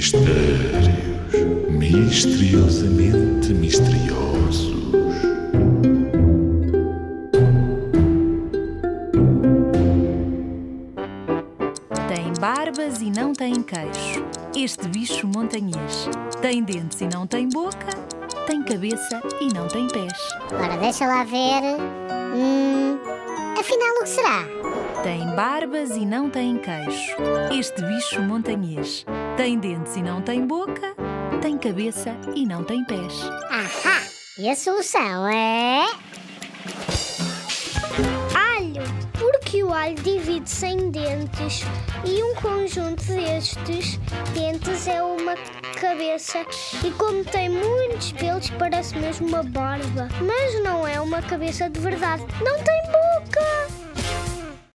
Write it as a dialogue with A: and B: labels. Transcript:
A: Mistérios misteriosamente misteriosos.
B: Tem barbas e não tem queixo. Este bicho montanhês tem dentes e não tem boca, tem cabeça e não tem pés.
C: Ora, deixa lá ver. Hum, afinal, o que será?
B: Tem barbas e não tem queixo. Este bicho montanhês tem dentes e não tem boca, tem cabeça e não tem pés.
C: Ahá! E a solução é.
D: Alho, porque o alho divide-se em dentes e um conjunto destes dentes é uma cabeça e como tem muitos pelos parece mesmo uma barba, mas não é uma cabeça de verdade. Não tem